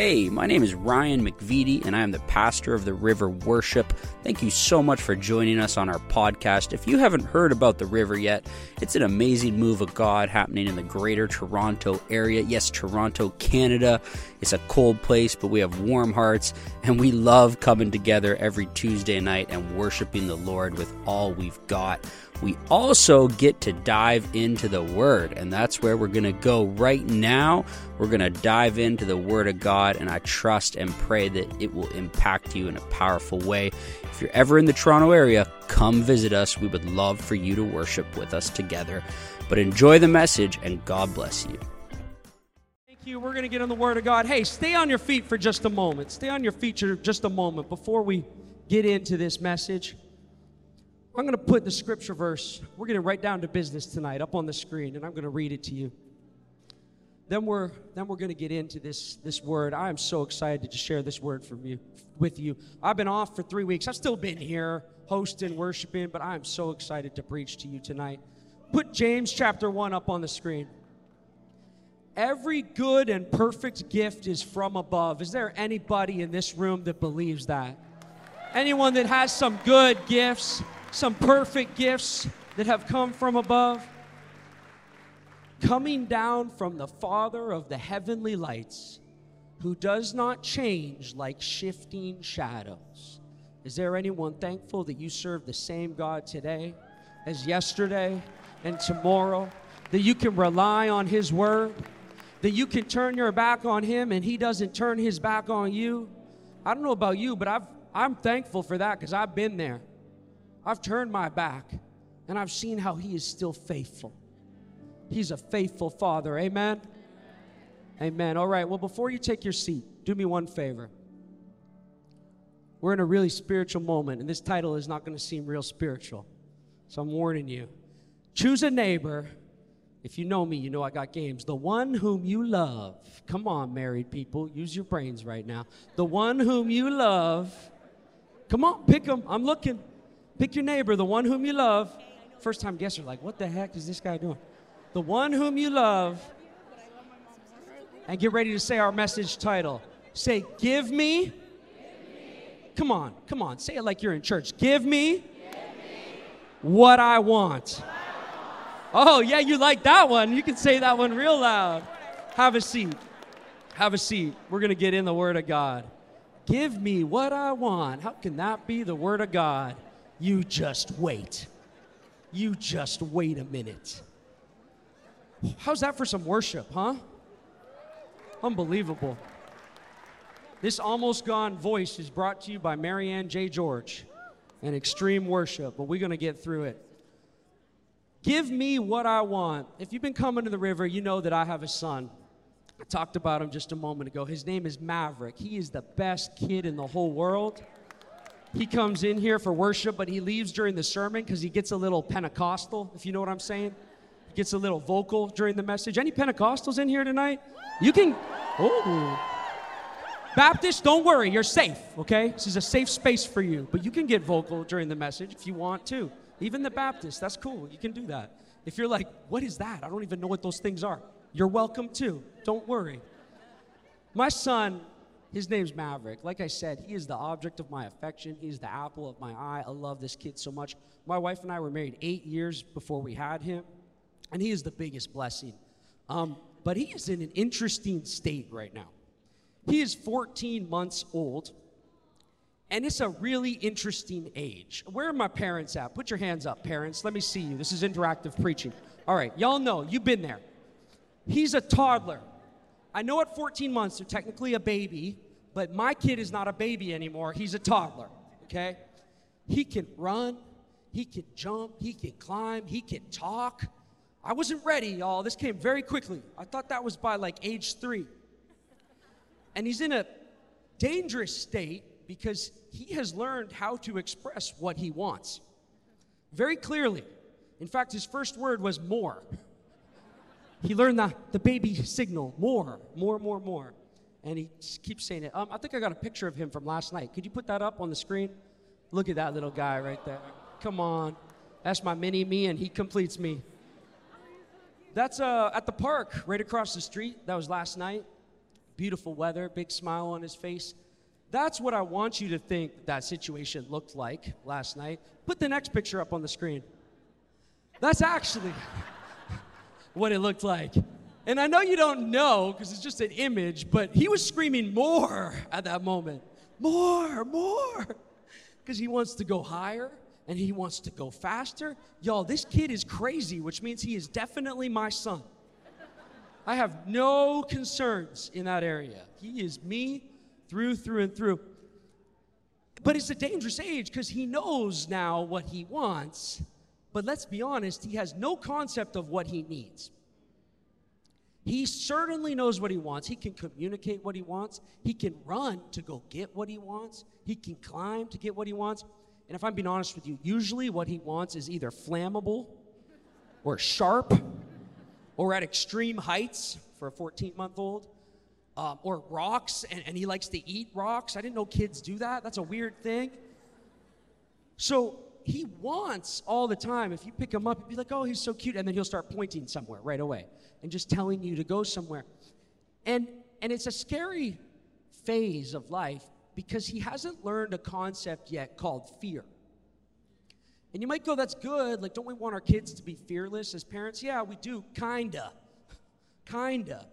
Hey, my name is Ryan McVitie, and I am the pastor of the River Worship. Thank you so much for joining us on our podcast. If you haven't heard about the River yet, it's an amazing move of God happening in the greater Toronto area. Yes, Toronto, Canada. It's a cold place, but we have warm hearts, and we love coming together every Tuesday night and worshiping the Lord with all we've got we also get to dive into the Word, and that's where we're going to go right now. We're going to dive into the Word of God, and I trust and pray that it will impact you in a powerful way. If you're ever in the Toronto area, come visit us. We would love for you to worship with us together. But enjoy the message, and God bless you. Thank you. We're going to get on the Word of God. Hey, stay on your feet for just a moment. Stay on your feet for just a moment before we get into this message. I'm going to put the scripture verse, we're going to write down to business tonight up on the screen, and I'm going to read it to you. Then we're, then we're going to get into this, this word. I am so excited to share this word from you, with you. I've been off for three weeks. I've still been here hosting, worshiping, but I'm so excited to preach to you tonight. Put James chapter 1 up on the screen. Every good and perfect gift is from above. Is there anybody in this room that believes that? Anyone that has some good gifts? Some perfect gifts that have come from above, coming down from the Father of the heavenly lights, who does not change like shifting shadows. Is there anyone thankful that you serve the same God today as yesterday and tomorrow? That you can rely on His word? That you can turn your back on Him and He doesn't turn His back on you? I don't know about you, but I've, I'm thankful for that because I've been there. I've turned my back and I've seen how He is still faithful. He's a faithful Father. Amen? Amen. All right, well, before you take your seat, do me one favor. We're in a really spiritual moment, and this title is not going to seem real spiritual. So I'm warning you. Choose a neighbor. If you know me, you know I got games. The one whom you love. Come on, married people. Use your brains right now. The one whom you love. Come on, pick them. I'm looking. Pick your neighbor, the one whom you love. First time guesser, like, what the heck is this guy doing? The one whom you love. And get ready to say our message title. Say, Give me. Come on, come on. Say it like you're in church. Give me, what I want. Oh, yeah, you like that one. You can say that one real loud. Have a seat. Have a seat. We're going to get in the Word of God. Give me what I want. How can that be the Word of God? You just wait. You just wait a minute. How's that for some worship, huh? Unbelievable. This almost gone voice is brought to you by Marianne J. George and Extreme Worship, but we're going to get through it. Give me what I want. If you've been coming to the river, you know that I have a son. I talked about him just a moment ago. His name is Maverick. He is the best kid in the whole world. He comes in here for worship, but he leaves during the sermon because he gets a little Pentecostal, if you know what I'm saying. He gets a little vocal during the message. Any Pentecostals in here tonight? You can. Oh. Baptist, don't worry, you're safe, okay? This is a safe space for you. But you can get vocal during the message if you want to. Even the Baptist, that's cool. You can do that. If you're like, what is that? I don't even know what those things are. You're welcome too. Don't worry. My son his name's Maverick. Like I said, he is the object of my affection. He's the apple of my eye. I love this kid so much. My wife and I were married eight years before we had him, and he is the biggest blessing. Um, but he is in an interesting state right now. He is 14 months old, and it's a really interesting age. Where are my parents at? Put your hands up, parents. Let me see you. This is interactive preaching. All right, y'all know, you've been there. He's a toddler. I know at 14 months they're technically a baby, but my kid is not a baby anymore. He's a toddler, okay? He can run, he can jump, he can climb, he can talk. I wasn't ready, y'all. This came very quickly. I thought that was by like age three. And he's in a dangerous state because he has learned how to express what he wants very clearly. In fact, his first word was more. He learned the, the baby signal more, more, more, more. And he keeps saying it. Um, I think I got a picture of him from last night. Could you put that up on the screen? Look at that little guy right there. Come on. That's my mini me, and he completes me. That's uh, at the park right across the street. That was last night. beautiful weather, big smile on his face. That's what I want you to think that situation looked like last night. Put the next picture up on the screen. That's actually what it looked like. And I know you don't know because it's just an image, but he was screaming more at that moment. More, more. Because he wants to go higher and he wants to go faster. Y'all, this kid is crazy, which means he is definitely my son. I have no concerns in that area. He is me through, through, and through. But it's a dangerous age because he knows now what he wants, but let's be honest, he has no concept of what he needs. He certainly knows what he wants. He can communicate what he wants. He can run to go get what he wants. He can climb to get what he wants. And if I'm being honest with you, usually what he wants is either flammable or sharp or at extreme heights for a 14 month old um, or rocks, and, and he likes to eat rocks. I didn't know kids do that. That's a weird thing. So he wants all the time. If you pick him up, you'd be like, oh, he's so cute. And then he'll start pointing somewhere right away and just telling you to go somewhere. And, and it's a scary phase of life because he hasn't learned a concept yet called fear. And you might go, that's good. Like, don't we want our kids to be fearless as parents? Yeah, we do, kinda. kinda.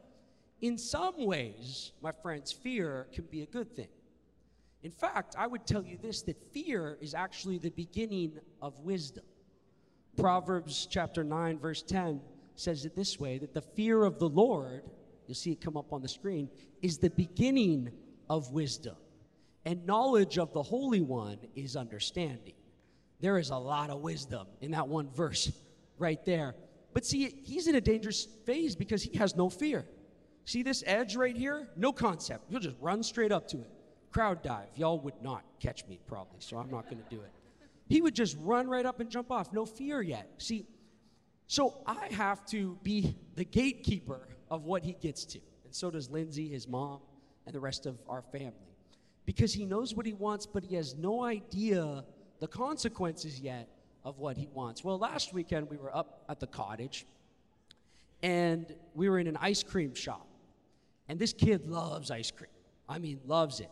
In some ways, my friends, fear can be a good thing. In fact, I would tell you this that fear is actually the beginning of wisdom. Proverbs chapter 9, verse 10 says it this way that the fear of the Lord, you'll see it come up on the screen, is the beginning of wisdom. And knowledge of the Holy One is understanding. There is a lot of wisdom in that one verse right there. But see, he's in a dangerous phase because he has no fear. See this edge right here? No concept. He'll just run straight up to it. Crowd dive. Y'all would not catch me probably, so I'm not going to do it. He would just run right up and jump off. No fear yet. See, so I have to be the gatekeeper of what he gets to. And so does Lindsay, his mom, and the rest of our family. Because he knows what he wants, but he has no idea the consequences yet of what he wants. Well, last weekend we were up at the cottage and we were in an ice cream shop. And this kid loves ice cream. I mean, loves it.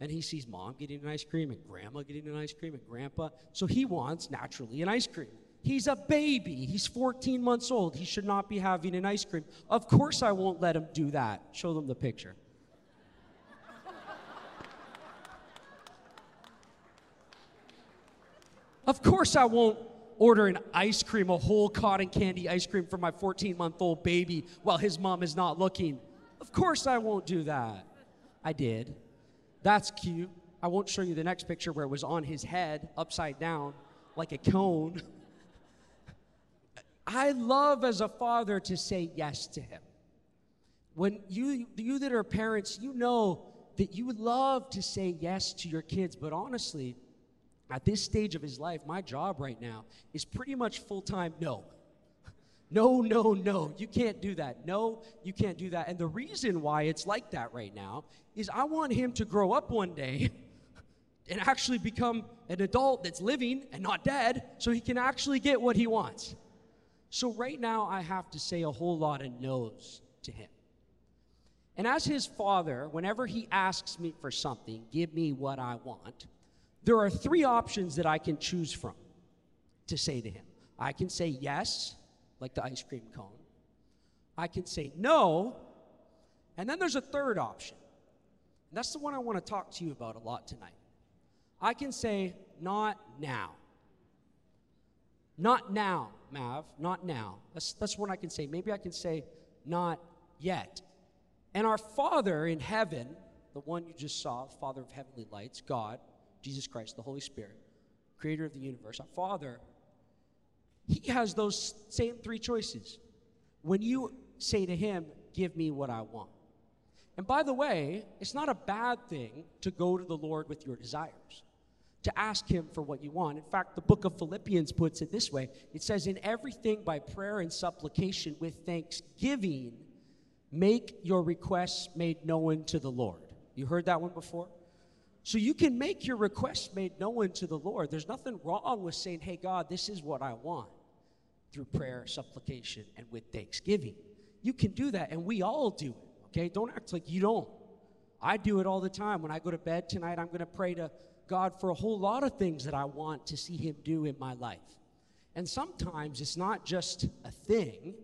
And he sees mom getting an ice cream and grandma getting an ice cream and grandpa. So he wants naturally an ice cream. He's a baby. He's 14 months old. He should not be having an ice cream. Of course, I won't let him do that. Show them the picture. of course, I won't order an ice cream, a whole cotton candy ice cream for my 14 month old baby while his mom is not looking. Of course, I won't do that. I did. That's cute. I won't show you the next picture where it was on his head, upside down, like a cone. I love as a father to say yes to him. When you, you that are parents, you know that you would love to say yes to your kids, but honestly, at this stage of his life, my job right now is pretty much full time no. No, no, no, you can't do that. No, you can't do that. And the reason why it's like that right now is I want him to grow up one day and actually become an adult that's living and not dead so he can actually get what he wants. So right now, I have to say a whole lot of no's to him. And as his father, whenever he asks me for something, give me what I want, there are three options that I can choose from to say to him. I can say yes, like the ice cream cone. I can say no, and then there's a third option. And that's the one I want to talk to you about a lot tonight. I can say, not now. Not now, Mav, not now. That's, that's what I can say. Maybe I can say, not yet. And our Father in heaven, the one you just saw, Father of heavenly lights, God, Jesus Christ, the Holy Spirit, creator of the universe, our Father, he has those same three choices. When you say to him, Give me what I want. And by the way, it's not a bad thing to go to the Lord with your desires to ask Him for what you want. In fact, the book of Philippians puts it this way it says, In everything by prayer and supplication with thanksgiving, make your requests made known to the Lord. You heard that one before? So you can make your requests made known to the Lord. There's nothing wrong with saying, Hey, God, this is what I want through prayer, supplication, and with thanksgiving. You can do that, and we all do it, okay? Don't act like you don't. I do it all the time. When I go to bed tonight, I'm going to pray to God for a whole lot of things that I want to see Him do in my life. And sometimes it's not just a thing,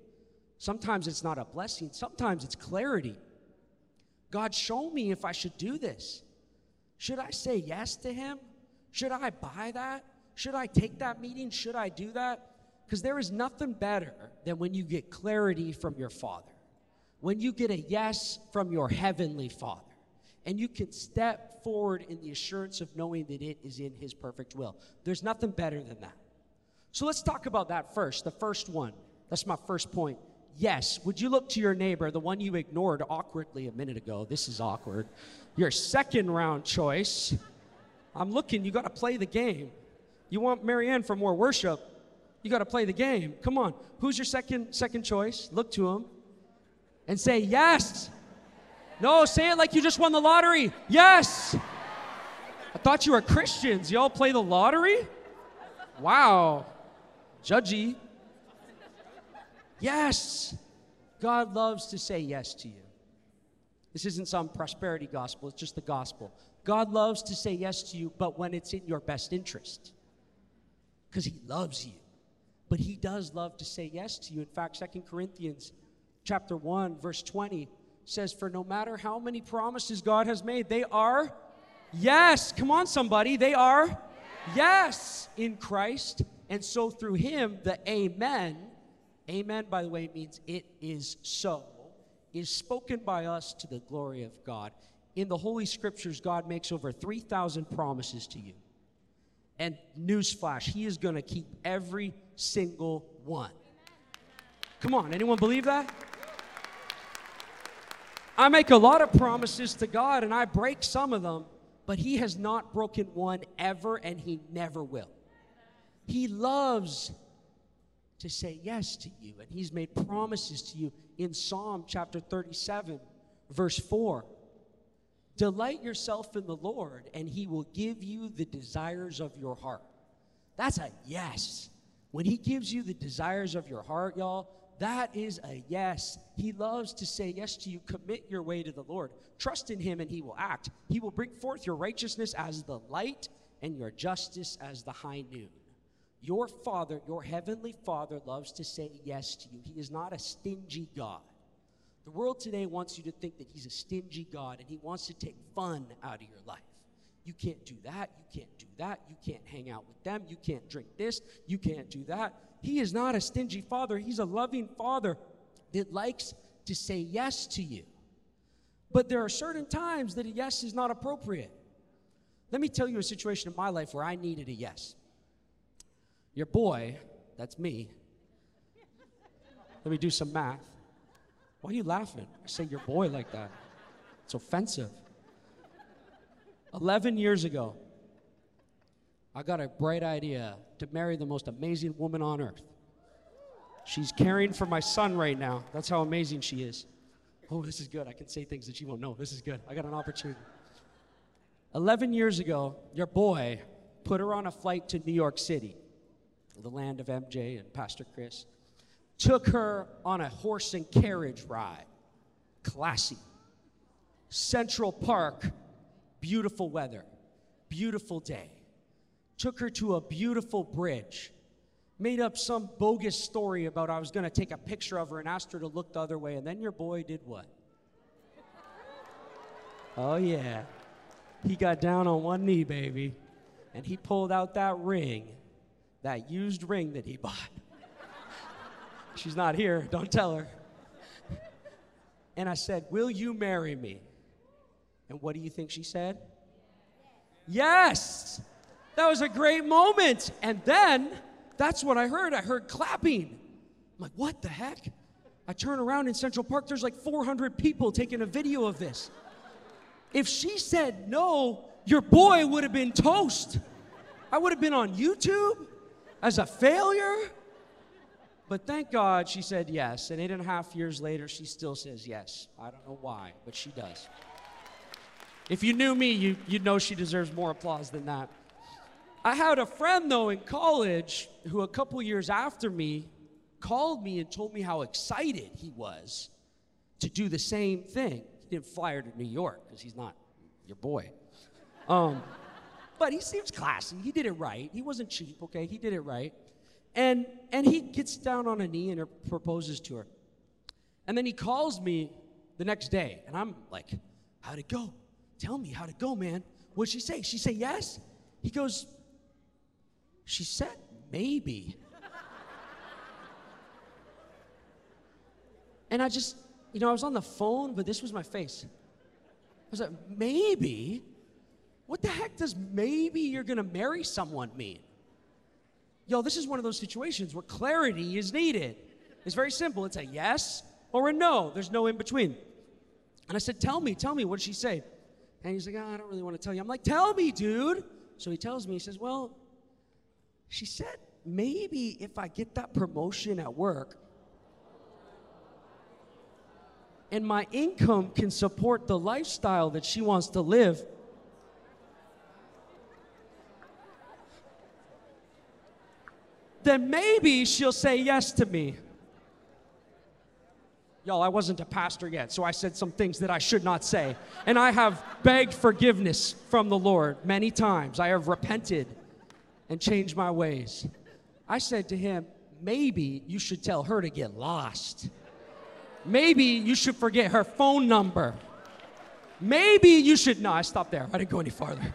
sometimes it's not a blessing, sometimes it's clarity. God, show me if I should do this. Should I say yes to Him? Should I buy that? Should I take that meeting? Should I do that? Because there is nothing better than when you get clarity from your Father, when you get a yes from your Heavenly Father and you can step forward in the assurance of knowing that it is in His perfect will. There's nothing better than that. So let's talk about that first. The first one. That's my first point. Yes. Would you look to your neighbor, the one you ignored awkwardly a minute ago? This is awkward. Your second round choice. I'm looking, you got to play the game. You want Marianne for more worship? You got to play the game. Come on. Who's your second second choice? Look to him and say yes. No, say it like you just won the lottery. Yes. I thought you were Christians. Y'all play the lottery? Wow. Judgy. Yes. God loves to say yes to you. This isn't some prosperity gospel, it's just the gospel. God loves to say yes to you, but when it's in your best interest. Because he loves you. But he does love to say yes to you. In fact, Second Corinthians chapter 1, verse 20 says, For no matter how many promises God has made, they are yes. Come on, somebody. They are yes, yes in Christ. And so through him, the amen, amen, by the way, means it is so, is spoken by us to the glory of God. In the Holy Scriptures, God makes over 3,000 promises to you. And newsflash, He is going to keep every single one. Come on, anyone believe that? I make a lot of promises to God and I break some of them, but He has not broken one ever and He never will. He loves to say yes to you, and He's made promises to you in Psalm chapter 37, verse 4. Delight yourself in the Lord, and He will give you the desires of your heart. That's a yes. When He gives you the desires of your heart, y'all, that is a yes. He loves to say yes to you. Commit your way to the Lord. Trust in Him and He will act. He will bring forth your righteousness as the light and your justice as the high noon. Your Father, your heavenly Father, loves to say yes to you. He is not a stingy God. The world today wants you to think that He's a stingy God and He wants to take fun out of your life. You can't do that. You can't do that. You can't hang out with them. You can't drink this. You can't do that. He is not a stingy father. He's a loving father that likes to say yes to you. But there are certain times that a yes is not appropriate. Let me tell you a situation in my life where I needed a yes. Your boy, that's me. Let me do some math. Why are you laughing? I say your boy like that. It's offensive. 11 years ago, I got a bright idea to marry the most amazing woman on earth. She's caring for my son right now. That's how amazing she is. Oh, this is good. I can say things that you won't know. This is good. I got an opportunity. 11 years ago, your boy put her on a flight to New York City, the land of MJ and Pastor Chris. Took her on a horse and carriage ride. Classy. Central Park beautiful weather, beautiful day. Took her to a beautiful bridge. Made up some bogus story about I was going to take a picture of her and asked her to look the other way. And then your boy did what? Oh, yeah. He got down on one knee, baby, and he pulled out that ring, that used ring that he bought. She's not here, don't tell her. And I said, Will you marry me? And what do you think she said? Yes! That was a great moment. And then that's what I heard. I heard clapping. I'm like, what the heck? I turn around in Central Park, there's like 400 people taking a video of this. If she said no, your boy would have been toast. I would have been on YouTube as a failure. But thank God she said yes. And eight and a half years later, she still says yes. I don't know why, but she does. If you knew me, you, you'd know she deserves more applause than that. I had a friend, though, in college who, a couple years after me, called me and told me how excited he was to do the same thing. He didn't fly her to New York because he's not your boy. Um, but he seems classy. He did it right. He wasn't cheap, okay? He did it right. And, and he gets down on a knee and proposes to her. And then he calls me the next day, and I'm like, How'd it go? Tell me how to go, man. What'd she say? She say yes? He goes, She said maybe. and I just, you know, I was on the phone, but this was my face. I was like, Maybe? What the heck does maybe you're gonna marry someone mean? Yo, this is one of those situations where clarity is needed. It's very simple. It's a yes or a no. There's no in between. And I said, Tell me, tell me, what did she say? And he's like, oh, I don't really want to tell you. I'm like, Tell me, dude. So he tells me, he says, Well, she said, maybe if I get that promotion at work and my income can support the lifestyle that she wants to live, then maybe she'll say yes to me. Y'all, I wasn't a pastor yet, so I said some things that I should not say. And I have begged forgiveness from the Lord many times. I have repented and changed my ways. I said to him, maybe you should tell her to get lost. Maybe you should forget her phone number. Maybe you should. No, I stopped there. I didn't go any farther.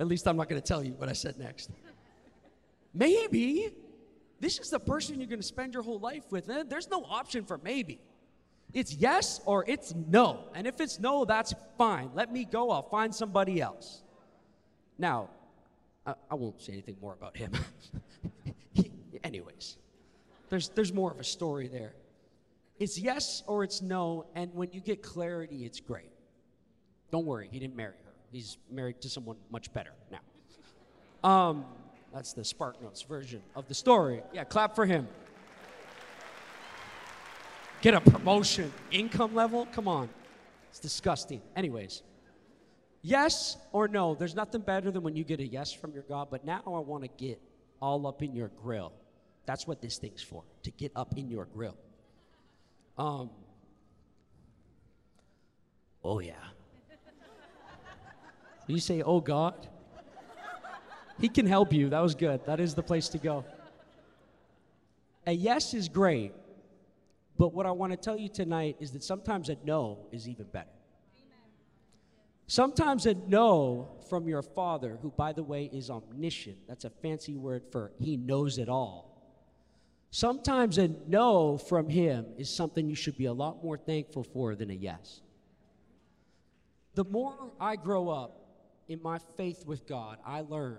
At least I'm not going to tell you what I said next. Maybe this is the person you're going to spend your whole life with. And there's no option for maybe. It's yes or it's no. And if it's no, that's fine. Let me go. I'll find somebody else. Now, I, I won't say anything more about him. anyways, there's, there's more of a story there. It's yes or it's no. And when you get clarity, it's great. Don't worry, he didn't marry her. He's married to someone much better now. Um, that's the Spark Notes version of the story. Yeah, clap for him. Get a promotion, income level? Come on. It's disgusting. Anyways, yes or no, there's nothing better than when you get a yes from your God, but now I want to get all up in your grill. That's what this thing's for, to get up in your grill. Um, oh, yeah. You say, oh, God? He can help you. That was good. That is the place to go. A yes is great, but what I want to tell you tonight is that sometimes a no is even better. Sometimes a no from your father, who, by the way, is omniscient, that's a fancy word for he knows it all. Sometimes a no from him is something you should be a lot more thankful for than a yes. The more I grow up in my faith with God, I learn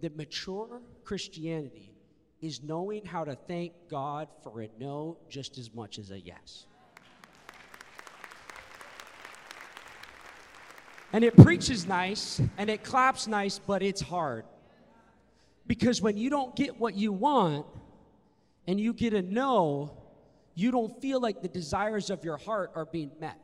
that mature Christianity is knowing how to thank God for a no just as much as a yes. And it preaches nice and it claps nice, but it's hard. Because when you don't get what you want and you get a no, you don't feel like the desires of your heart are being met.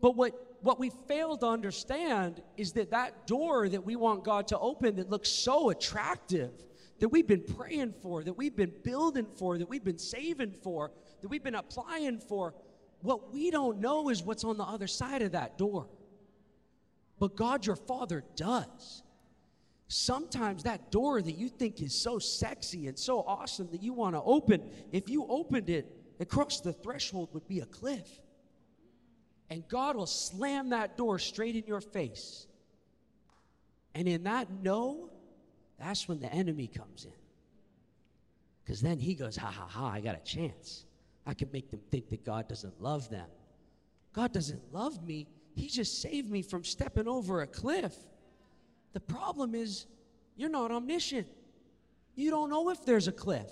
But what what we fail to understand is that that door that we want God to open that looks so attractive, that we've been praying for, that we've been building for, that we've been saving for, that we've been applying for, what we don't know is what's on the other side of that door. But God, your Father, does. Sometimes that door that you think is so sexy and so awesome that you want to open, if you opened it, across the threshold would be a cliff and God will slam that door straight in your face. And in that no, that's when the enemy comes in. Because then he goes, ha ha ha, I got a chance. I can make them think that God doesn't love them. God doesn't love me. He just saved me from stepping over a cliff. The problem is, you're not omniscient. You don't know if there's a cliff.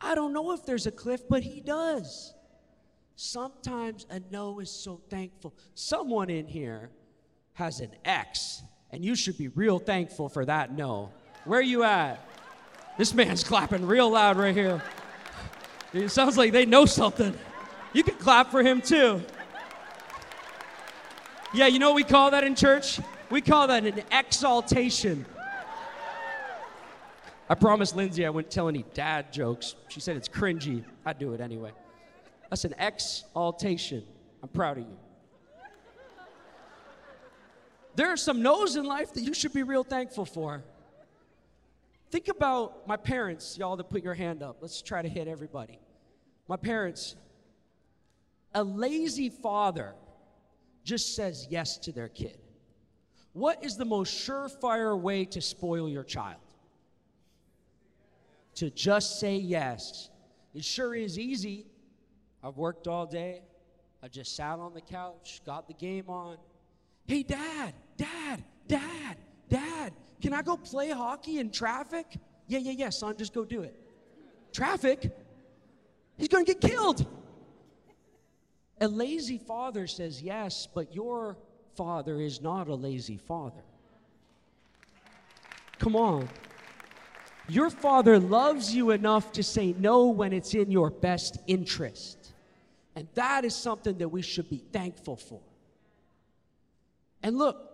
I don't know if there's a cliff, but He does. Sometimes a no is so thankful. Someone in here has an X, and you should be real thankful for that no. Where you at? This man's clapping real loud right here. It sounds like they know something. You can clap for him too. Yeah, you know what we call that in church? We call that an exaltation. I promised Lindsay I wouldn't tell any dad jokes. She said it's cringy. I'd do it anyway. That's an exaltation. I'm proud of you. There are some no's in life that you should be real thankful for. Think about my parents, y'all that put your hand up. Let's try to hit everybody. My parents, a lazy father just says yes to their kid. What is the most surefire way to spoil your child? To just say yes. It sure is easy. I've worked all day. I just sat on the couch, got the game on. Hey, dad, dad, dad, dad, can I go play hockey in traffic? Yeah, yeah, yeah, son, just go do it. Traffic? He's gonna get killed. A lazy father says yes, but your father is not a lazy father. Come on. Your father loves you enough to say no when it's in your best interest. And that is something that we should be thankful for. And look,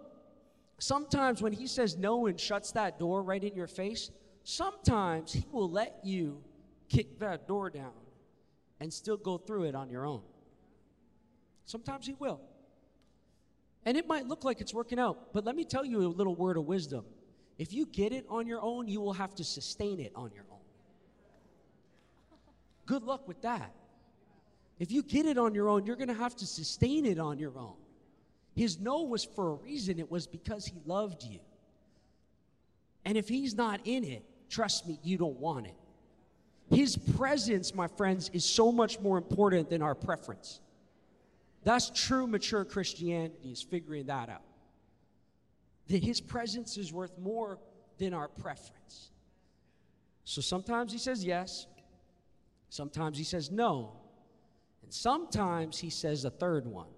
sometimes when he says no and shuts that door right in your face, sometimes he will let you kick that door down and still go through it on your own. Sometimes he will. And it might look like it's working out, but let me tell you a little word of wisdom. If you get it on your own, you will have to sustain it on your own. Good luck with that. If you get it on your own, you're going to have to sustain it on your own. His no was for a reason, it was because he loved you. And if he's not in it, trust me, you don't want it. His presence, my friends, is so much more important than our preference. That's true mature Christianity, is figuring that out. That his presence is worth more than our preference. So sometimes he says yes, sometimes he says no, sometimes he says a third one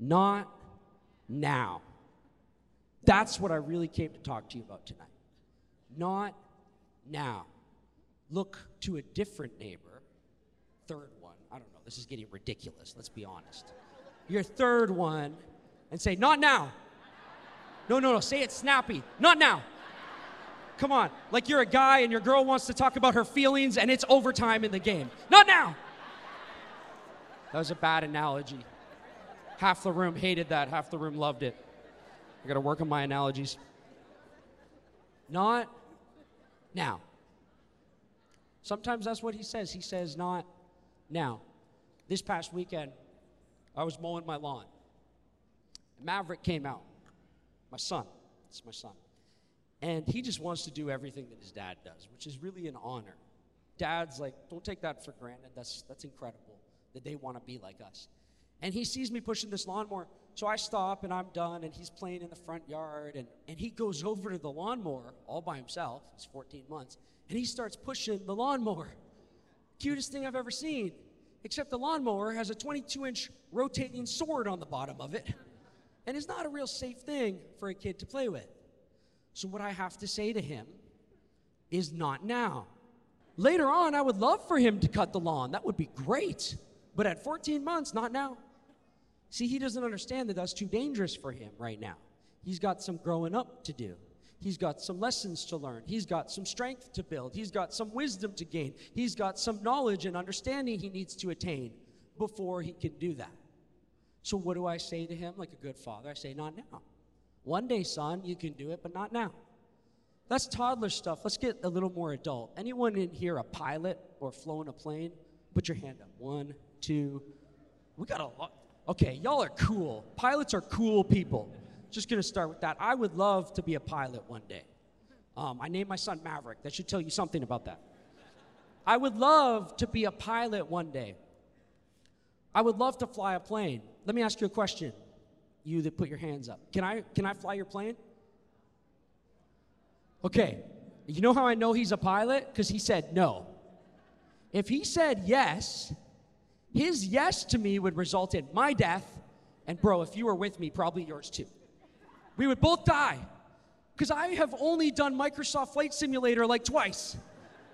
not now. That's what I really came to talk to you about tonight. Not now. Look to a different neighbor, third one. I don't know, this is getting ridiculous, let's be honest. Your third one, and say, Not now. No, no, no, say it snappy. Not now. Come on, like you're a guy and your girl wants to talk about her feelings and it's overtime in the game. Not now. That was a bad analogy. Half the room hated that, half the room loved it. I got to work on my analogies. Not now. Sometimes that's what he says. He says, not now. This past weekend, I was mowing my lawn. Maverick came out, my son. It's my son. And he just wants to do everything that his dad does, which is really an honor. Dad's like, don't take that for granted. That's, that's incredible that they want to be like us. And he sees me pushing this lawnmower. So I stop and I'm done, and he's playing in the front yard. And, and he goes over to the lawnmower all by himself. He's 14 months. And he starts pushing the lawnmower. Cutest thing I've ever seen. Except the lawnmower has a 22 inch rotating sword on the bottom of it. And it's not a real safe thing for a kid to play with. So, what I have to say to him is not now. Later on, I would love for him to cut the lawn. That would be great. But at 14 months, not now. See, he doesn't understand that that's too dangerous for him right now. He's got some growing up to do. He's got some lessons to learn. He's got some strength to build. He's got some wisdom to gain. He's got some knowledge and understanding he needs to attain before he can do that. So, what do I say to him like a good father? I say, Not now. One day, son, you can do it, but not now. That's toddler stuff. Let's get a little more adult. Anyone in here a pilot or flown a plane? Put your hand up. One, two. We got a lot. Okay, y'all are cool. Pilots are cool people. Just gonna start with that. I would love to be a pilot one day. Um, I named my son Maverick. That should tell you something about that. I would love to be a pilot one day. I would love to fly a plane. Let me ask you a question. You that put your hands up. Can I can I fly your plane? Okay. You know how I know he's a pilot? Because he said no. If he said yes, his yes to me would result in my death, and bro, if you were with me, probably yours too. We would both die. Because I have only done Microsoft Flight Simulator like twice,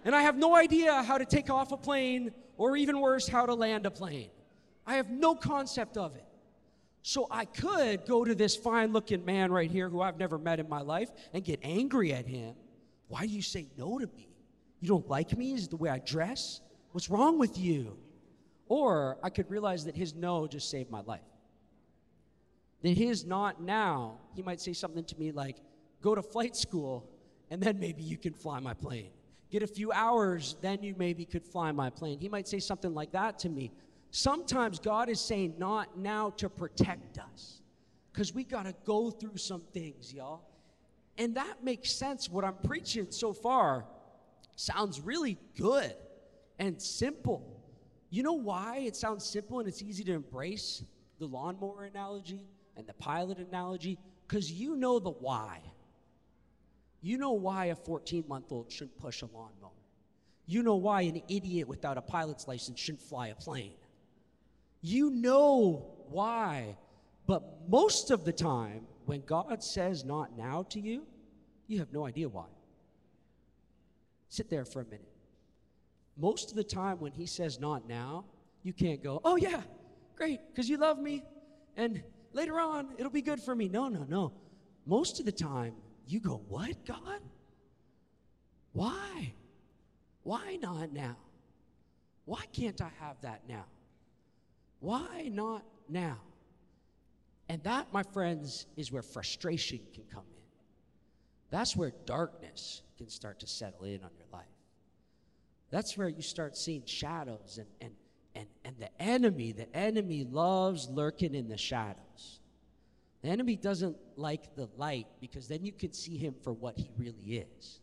and I have no idea how to take off a plane, or even worse, how to land a plane. I have no concept of it. So I could go to this fine looking man right here who I've never met in my life and get angry at him. Why do you say no to me? You don't like me? Is it the way I dress? What's wrong with you? Or I could realize that his no just saved my life. That his not now, he might say something to me like, go to flight school, and then maybe you can fly my plane. Get a few hours, then you maybe could fly my plane. He might say something like that to me. Sometimes God is saying, not now to protect us, because we got to go through some things, y'all. And that makes sense. What I'm preaching so far sounds really good and simple. You know why it sounds simple and it's easy to embrace the lawnmower analogy and the pilot analogy? Because you know the why. You know why a 14 month old shouldn't push a lawnmower. You know why an idiot without a pilot's license shouldn't fly a plane. You know why. But most of the time, when God says not now to you, you have no idea why. Sit there for a minute. Most of the time, when He says not now, you can't go, oh, yeah, great, because you love me, and later on, it'll be good for me. No, no, no. Most of the time, you go, what, God? Why? Why not now? Why can't I have that now? Why not now? And that, my friends, is where frustration can come in. That's where darkness can start to settle in on your life. That's where you start seeing shadows and, and, and, and the enemy, the enemy loves lurking in the shadows. The enemy doesn't like the light because then you can see him for what he really is.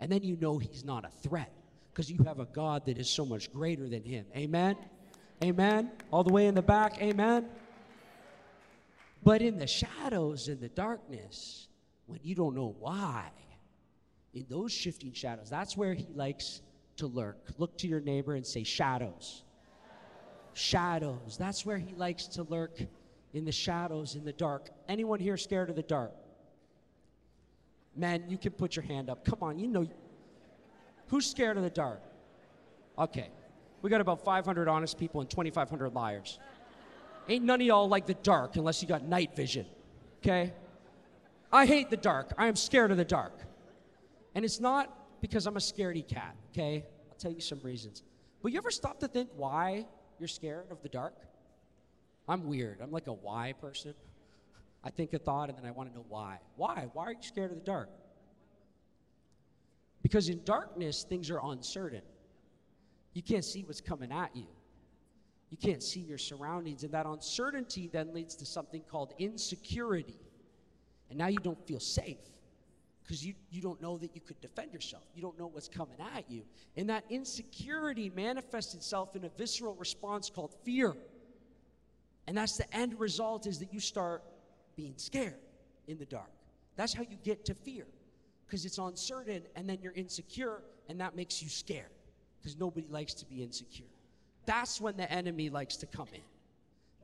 And then you know he's not a threat because you have a God that is so much greater than him. Amen? Amen? All the way in the back, amen? But in the shadows, in the darkness, when you don't know why, in those shifting shadows, that's where he likes to lurk. Look to your neighbor and say, shadows. Shadows. That's where he likes to lurk in the shadows, in the dark. Anyone here scared of the dark? Man, you can put your hand up. Come on, you know. Who's scared of the dark? Okay. We got about 500 honest people and 2,500 liars. Ain't none of y'all like the dark unless you got night vision. Okay? I hate the dark. I am scared of the dark. And it's not because I'm a scaredy cat, okay? I'll tell you some reasons. But you ever stop to think why you're scared of the dark? I'm weird. I'm like a why person. I think a thought and then I want to know why. Why? Why are you scared of the dark? Because in darkness, things are uncertain. You can't see what's coming at you. You can't see your surroundings. And that uncertainty then leads to something called insecurity. And now you don't feel safe because you, you don't know that you could defend yourself. You don't know what's coming at you. And that insecurity manifests itself in a visceral response called fear. And that's the end result is that you start being scared in the dark. That's how you get to fear because it's uncertain and then you're insecure and that makes you scared because nobody likes to be insecure. That's when the enemy likes to come in.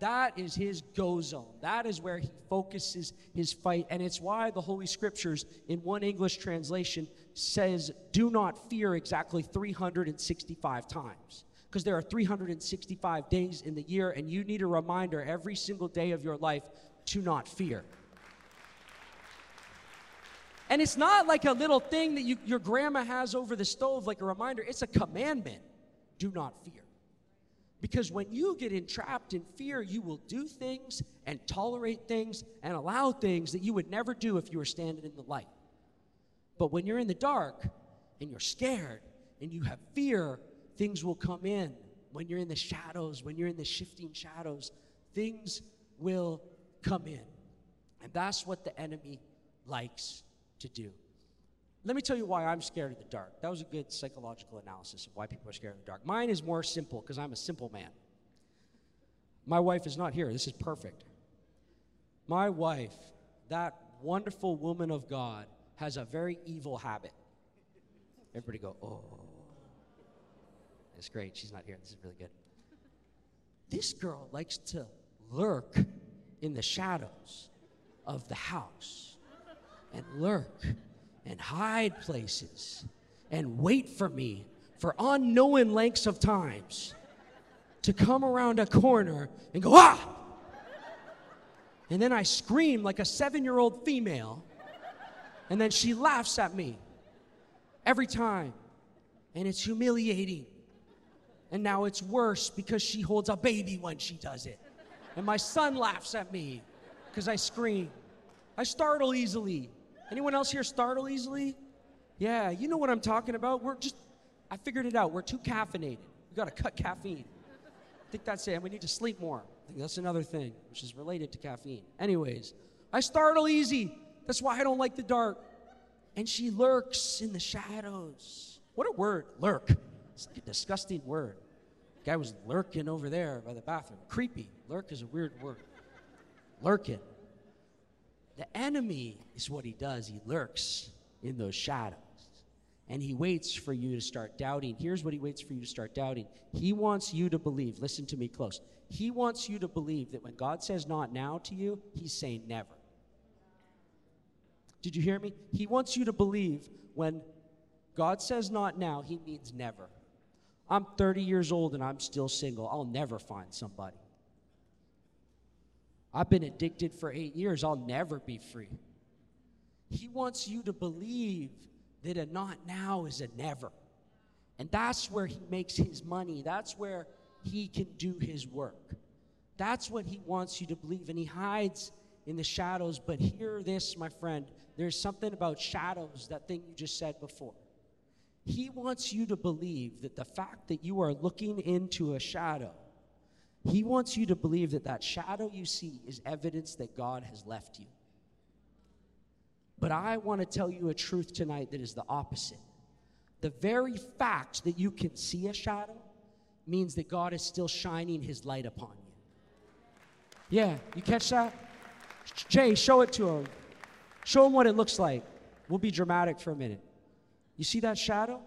That is his go zone. That is where he focuses his fight. And it's why the Holy Scriptures, in one English translation, says, do not fear exactly 365 times. Because there are 365 days in the year, and you need a reminder every single day of your life to not fear. And it's not like a little thing that you, your grandma has over the stove, like a reminder. It's a commandment do not fear. Because when you get entrapped in fear, you will do things and tolerate things and allow things that you would never do if you were standing in the light. But when you're in the dark and you're scared and you have fear, things will come in. When you're in the shadows, when you're in the shifting shadows, things will come in. And that's what the enemy likes to do. Let me tell you why I'm scared of the dark. That was a good psychological analysis of why people are scared of the dark. Mine is more simple because I'm a simple man. My wife is not here. This is perfect. My wife, that wonderful woman of God, has a very evil habit. Everybody go, oh. It's great. She's not here. This is really good. This girl likes to lurk in the shadows of the house and lurk and hide places and wait for me for unknown lengths of times to come around a corner and go, ah! And then I scream like a seven year old female, and then she laughs at me every time. And it's humiliating. And now it's worse because she holds a baby when she does it. And my son laughs at me because I scream. I startle easily. Anyone else here startle easily? Yeah, you know what I'm talking about. We're just, I figured it out. We're too caffeinated. We got to cut caffeine. I think that's it. And we need to sleep more. I think that's another thing, which is related to caffeine. Anyways, I startle easy. That's why I don't like the dark. And she lurks in the shadows. What a word, lurk. It's like a disgusting word. Guy was lurking over there by the bathroom. Creepy. Lurk is a weird word. Lurking. The enemy is what he does. He lurks in those shadows. And he waits for you to start doubting. Here's what he waits for you to start doubting. He wants you to believe, listen to me close. He wants you to believe that when God says not now to you, he's saying never. Did you hear me? He wants you to believe when God says not now, he means never. I'm 30 years old and I'm still single. I'll never find somebody. I've been addicted for eight years. I'll never be free. He wants you to believe that a not now is a never. And that's where he makes his money. That's where he can do his work. That's what he wants you to believe. And he hides in the shadows. But hear this, my friend. There's something about shadows, that thing you just said before. He wants you to believe that the fact that you are looking into a shadow, He wants you to believe that that shadow you see is evidence that God has left you. But I want to tell you a truth tonight that is the opposite. The very fact that you can see a shadow means that God is still shining His light upon you. Yeah, you catch that? Jay, show it to him. Show him what it looks like. We'll be dramatic for a minute. You see that shadow?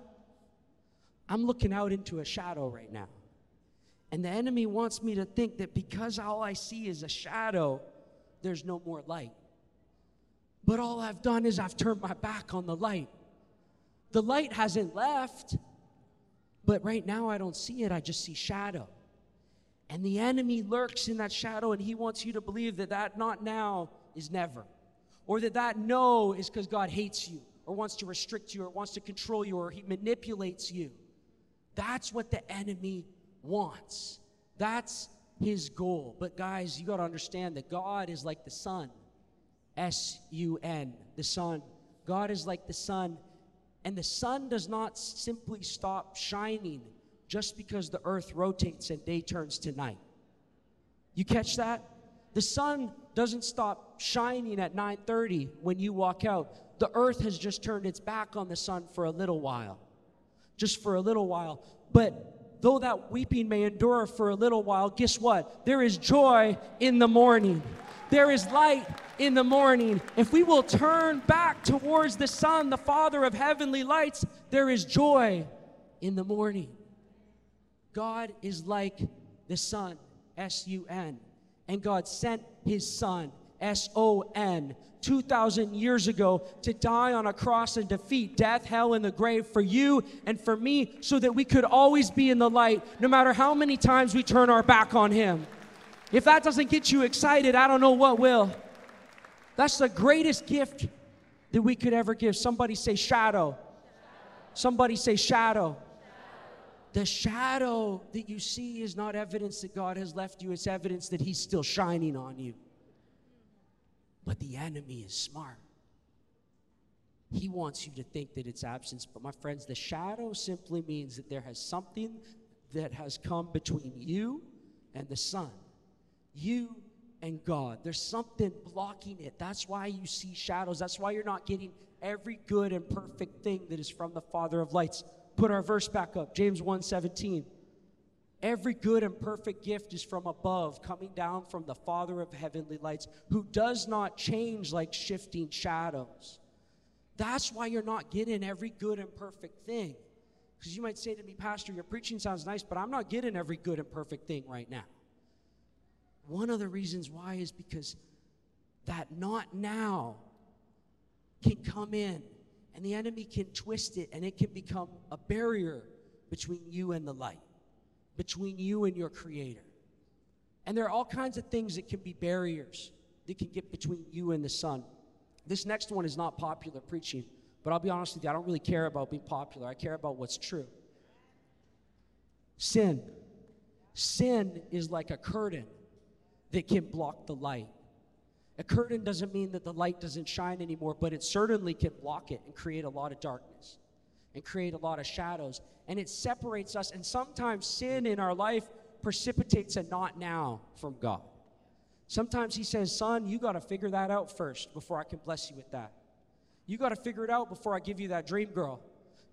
I'm looking out into a shadow right now. And the enemy wants me to think that because all I see is a shadow, there's no more light. But all I've done is I've turned my back on the light. The light hasn't left, but right now I don't see it, I just see shadow. And the enemy lurks in that shadow, and he wants you to believe that that not now is never, or that that no is because God hates you or wants to restrict you or wants to control you or he manipulates you. That's what the enemy wants. That's his goal. But guys, you got to understand that God is like the sun. S U N, the sun. God is like the sun. And the sun does not simply stop shining just because the earth rotates and day turns to night. You catch that? The sun doesn't stop shining at 9:30 when you walk out the earth has just turned its back on the sun for a little while. Just for a little while. But though that weeping may endure for a little while, guess what? There is joy in the morning. There is light in the morning. If we will turn back towards the sun, the Father of heavenly lights, there is joy in the morning. God is like the sun, S U N. And God sent his son, S O N, 2,000 years ago to die on a cross and defeat death, hell, and the grave for you and for me so that we could always be in the light no matter how many times we turn our back on Him. If that doesn't get you excited, I don't know what will. That's the greatest gift that we could ever give. Somebody say shadow. Somebody say shadow. The shadow that you see is not evidence that God has left you, it's evidence that He's still shining on you. But the enemy is smart. He wants you to think that it's absence. But my friends, the shadow simply means that there has something that has come between you and the sun, you and God. There's something blocking it. That's why you see shadows. That's why you're not getting every good and perfect thing that is from the Father of lights. Put our verse back up, James 1 17. Every good and perfect gift is from above, coming down from the Father of heavenly lights, who does not change like shifting shadows. That's why you're not getting every good and perfect thing. Because you might say to me, Pastor, your preaching sounds nice, but I'm not getting every good and perfect thing right now. One of the reasons why is because that not now can come in and the enemy can twist it and it can become a barrier between you and the light between you and your Creator. And there are all kinds of things that can be barriers that can get between you and the sun. This next one is not popular preaching, but I'll be honest with you, I don't really care about being popular. I care about what's true. Sin. Sin is like a curtain that can block the light. A curtain doesn't mean that the light doesn't shine anymore, but it certainly can block it and create a lot of darkness and create a lot of shadows. And it separates us. And sometimes sin in our life precipitates a not now from God. Sometimes He says, Son, you got to figure that out first before I can bless you with that. You got to figure it out before I give you that dream girl.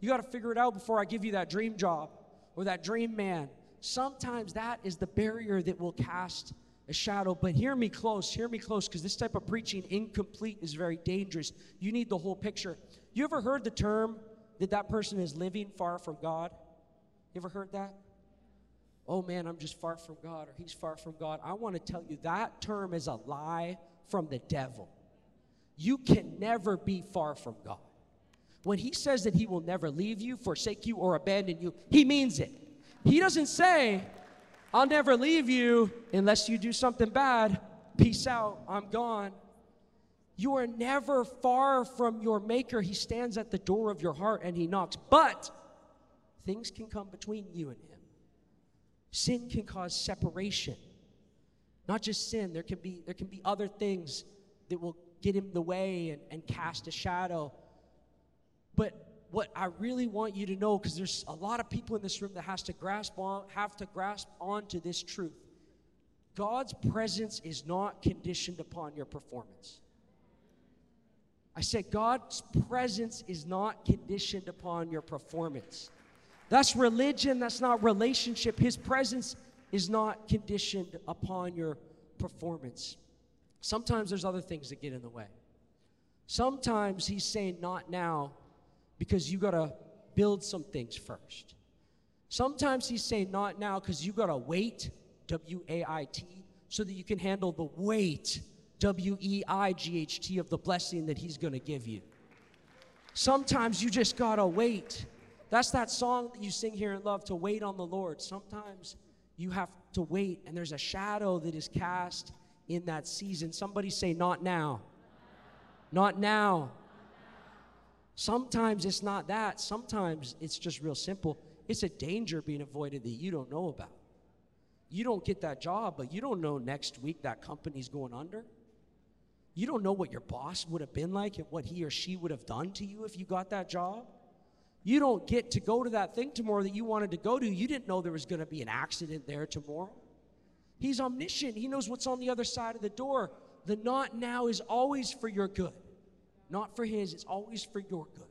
You got to figure it out before I give you that dream job or that dream man. Sometimes that is the barrier that will cast a shadow. But hear me close, hear me close, because this type of preaching, incomplete, is very dangerous. You need the whole picture. You ever heard the term that that person is living far from God? You ever heard that? Oh man, I'm just far from God, or he's far from God. I want to tell you that term is a lie from the devil. You can never be far from God. When he says that he will never leave you, forsake you, or abandon you, he means it. He doesn't say, I'll never leave you unless you do something bad. Peace out, I'm gone. You are never far from your Maker. He stands at the door of your heart and He knocks. But things can come between you and Him. Sin can cause separation. Not just sin, there can be, there can be other things that will get in the way and, and cast a shadow. But what I really want you to know, because there's a lot of people in this room that has to grasp on, have to grasp onto this truth. God's presence is not conditioned upon your performance. I said God's presence is not conditioned upon your performance. That's religion, that's not relationship. His presence is not conditioned upon your performance. Sometimes there's other things that get in the way. Sometimes he's saying, not now, because you got to build some things first. Sometimes he's saying not now because you got to wait, W A I T, so that you can handle the weight, W E I G H T, of the blessing that he's going to give you. Sometimes you just got to wait. That's that song that you sing here in love to wait on the Lord. Sometimes you have to wait, and there's a shadow that is cast in that season. Somebody say, Not now. Not now. Sometimes it's not that. Sometimes it's just real simple. It's a danger being avoided that you don't know about. You don't get that job, but you don't know next week that company's going under. You don't know what your boss would have been like and what he or she would have done to you if you got that job. You don't get to go to that thing tomorrow that you wanted to go to. You didn't know there was going to be an accident there tomorrow. He's omniscient, He knows what's on the other side of the door. The not now is always for your good not for his, it's always for your good.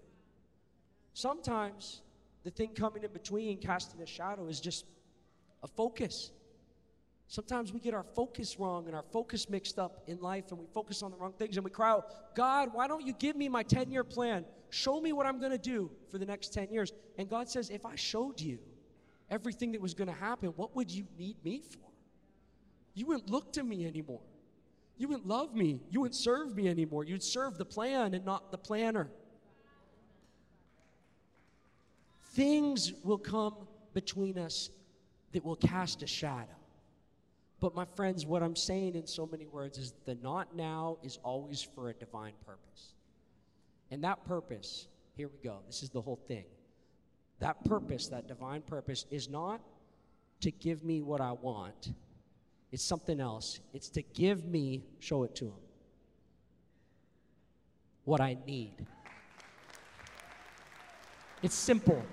Sometimes the thing coming in between, casting a shadow, is just a focus. Sometimes we get our focus wrong and our focus mixed up in life and we focus on the wrong things and we cry out, God, why don't you give me my 10 year plan? Show me what I'm going to do for the next 10 years. And God says, if I showed you everything that was going to happen, what would you need me for? You wouldn't look to me anymore. You wouldn't love me. You wouldn't serve me anymore. You'd serve the plan and not the planner. Things will come between us that will cast a shadow. But, my friends, what I'm saying in so many words is the not now is always for a divine purpose. And that purpose, here we go, this is the whole thing. That purpose, that divine purpose, is not to give me what I want, it's something else. It's to give me, show it to him, what I need. It's simple.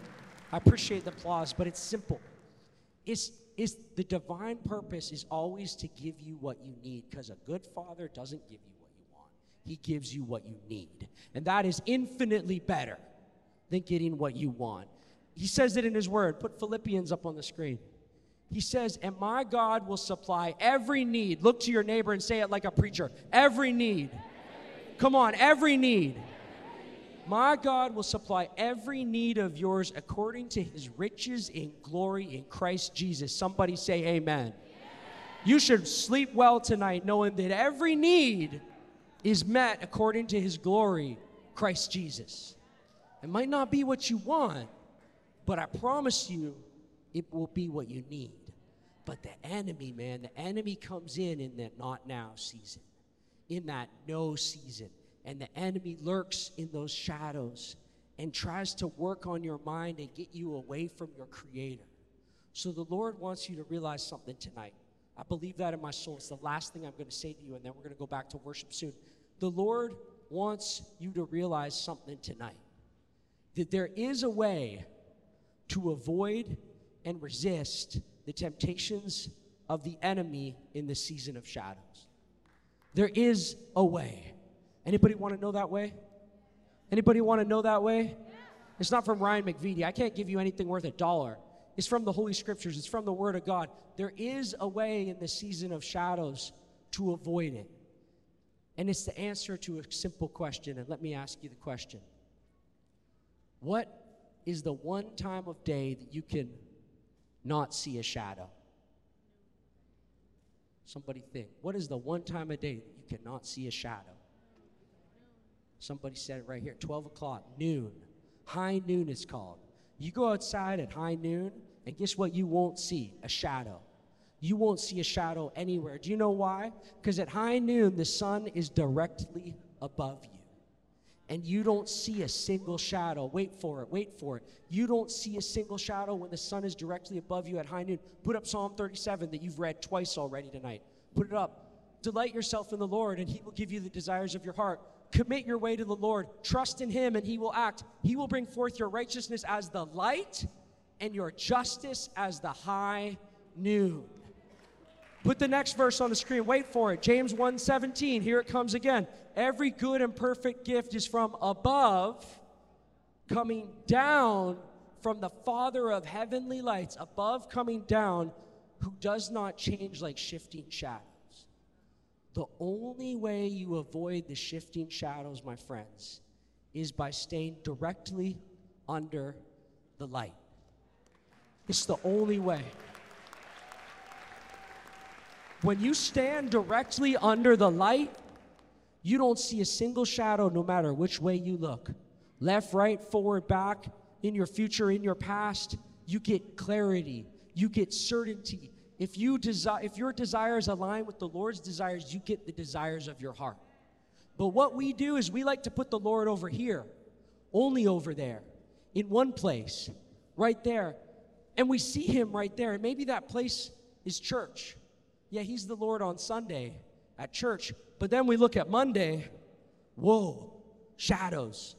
I appreciate the applause, but it's simple. It's, it's the divine purpose is always to give you what you need because a good father doesn't give you what you want. He gives you what you need. And that is infinitely better than getting what you want. He says it in his word. Put Philippians up on the screen. He says, And my God will supply every need. Look to your neighbor and say it like a preacher every need. Come on, every need. My God will supply every need of yours according to his riches in glory in Christ Jesus. Somebody say, Amen. You should sleep well tonight knowing that every need is met according to his glory, Christ Jesus. It might not be what you want, but I promise you, it will be what you need. But the enemy, man, the enemy comes in in that not now season, in that no season. And the enemy lurks in those shadows and tries to work on your mind and get you away from your creator. So the Lord wants you to realize something tonight. I believe that in my soul. It's the last thing I'm going to say to you, and then we're going to go back to worship soon. The Lord wants you to realize something tonight that there is a way to avoid and resist the temptations of the enemy in the season of shadows. There is a way. Anybody want to know that way? Anybody want to know that way? It's not from Ryan McVitie. I can't give you anything worth a dollar. It's from the Holy Scriptures, it's from the Word of God. There is a way in the season of shadows to avoid it. And it's the answer to a simple question. And let me ask you the question What is the one time of day that you can not see a shadow? Somebody think. What is the one time of day that you cannot see a shadow? Somebody said it right here 12 o'clock, noon. High noon is called. You go outside at high noon, and guess what you won't see? A shadow. You won't see a shadow anywhere. Do you know why? Because at high noon, the sun is directly above you. And you don't see a single shadow. Wait for it, wait for it. You don't see a single shadow when the sun is directly above you at high noon. Put up Psalm 37 that you've read twice already tonight. Put it up. Delight yourself in the Lord, and He will give you the desires of your heart. Commit your way to the Lord. Trust in Him, and He will act. He will bring forth your righteousness as the light and your justice as the high noon. Put the next verse on the screen. Wait for it. James 1:17. Here it comes again. Every good and perfect gift is from above, coming down from the Father of heavenly lights, above coming down, who does not change like shifting shadows. The only way you avoid the shifting shadows, my friends, is by staying directly under the light. It's the only way. When you stand directly under the light, you don't see a single shadow no matter which way you look. Left, right, forward, back, in your future, in your past, you get clarity, you get certainty. If you desire if your desires align with the Lord's desires, you get the desires of your heart. But what we do is we like to put the Lord over here, only over there, in one place, right there. And we see him right there. And maybe that place is church. Yeah, he's the Lord on Sunday at church. But then we look at Monday, whoa, shadows.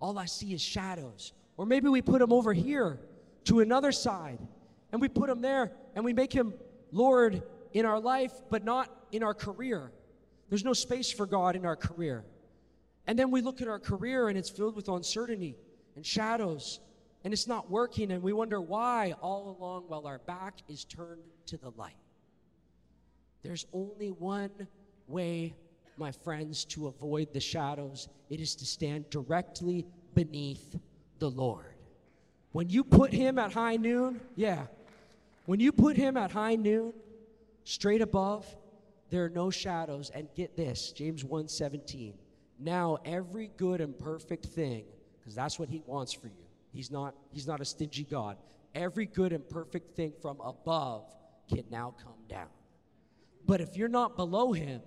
All I see is shadows. Or maybe we put him over here to another side and we put him there and we make him Lord in our life, but not in our career. There's no space for God in our career. And then we look at our career and it's filled with uncertainty and shadows and it's not working and we wonder why all along while our back is turned to the light. There's only one way, my friends, to avoid the shadows it is to stand directly beneath the Lord. When you put him at high noon, yeah, when you put him at high noon, straight above, there are no shadows. And get this, James 1:17. Now every good and perfect thing, because that's what he wants for you. He's not, he's not a stingy God. Every good and perfect thing from above can now come down. But if you're not below him,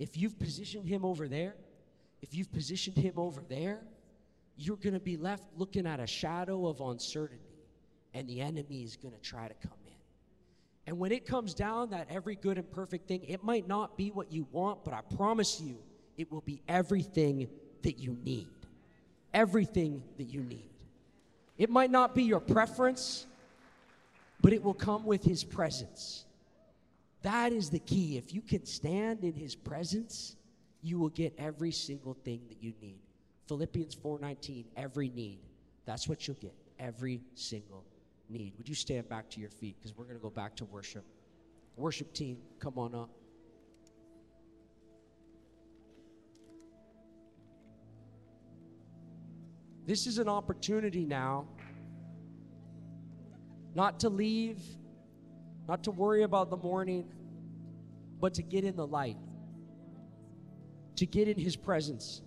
if you've positioned him over there, if you've positioned him over there, you're going to be left looking at a shadow of uncertainty, and the enemy is going to try to come. And when it comes down, that every good and perfect thing, it might not be what you want, but I promise you, it will be everything that you need. Everything that you need. It might not be your preference, but it will come with His presence. That is the key. If you can stand in His presence, you will get every single thing that you need. Philippians 4:19, every need. That's what you'll get. Every single need. Would you stand back to your feet because we're going to go back to worship. Worship team, come on up. This is an opportunity now not to leave, not to worry about the morning, but to get in the light, to get in His presence.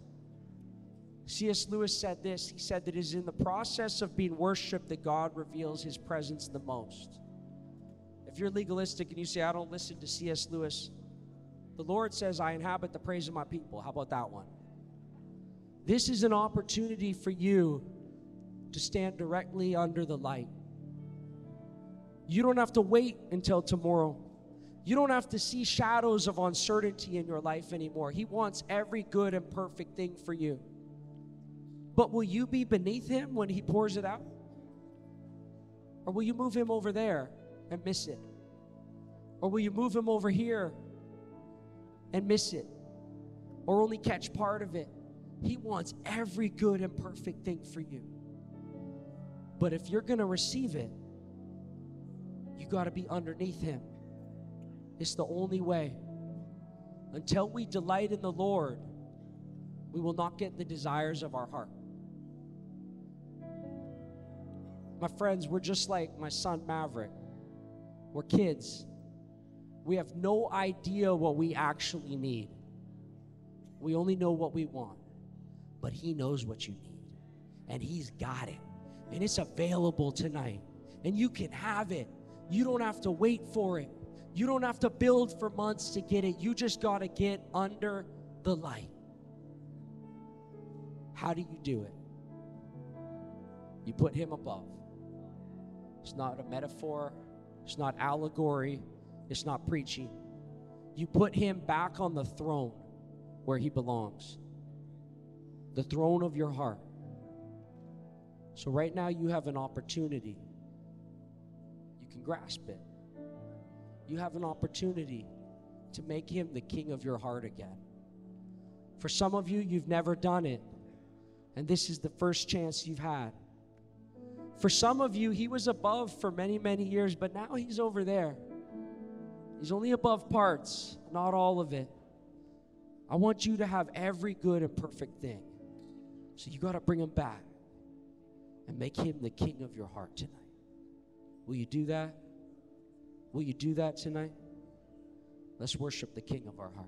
C.S. Lewis said this He said that it is in the process of being worshiped that God reveals His presence the most. If you're legalistic and you say, I don't listen to C.S. Lewis, the Lord says, I inhabit the praise of my people. How about that one? This is an opportunity for you to stand directly under the light. You don't have to wait until tomorrow. You don't have to see shadows of uncertainty in your life anymore. He wants every good and perfect thing for you. But will you be beneath Him when He pours it out? Or will you move Him over there and miss it? Or will you move Him over here and miss it? Or only catch part of it? He wants every good and perfect thing for you. But if you're going to receive it, you got to be underneath Him. It's the only way. Until we delight in the Lord, we will not get the desires of our heart. My friends, we're just like my son Maverick. We're kids. We have no idea what we actually need. We only know what we want. But He knows what you need. And He's got it. And it's available tonight. And you can have it. You don't have to wait for it. You don't have to build for months to get it. You just got to get under the light. How do you do it? You put Him above. It's not a metaphor, it's not allegory, it's not preaching. You put Him back on the throne where He belongs the throne of your heart. So, right now, you have an opportunity. You can grasp it you have an opportunity to make him the king of your heart again. For some of you, you've never done it, and this is the first chance you've had. For some of you, he was above for many, many years, but now he's over there. He's only above parts, not all of it. I want you to have every good and perfect thing. So you got to bring him back and make him the king of your heart tonight. Will you do that? Will you do that tonight? Let's worship the King of our heart.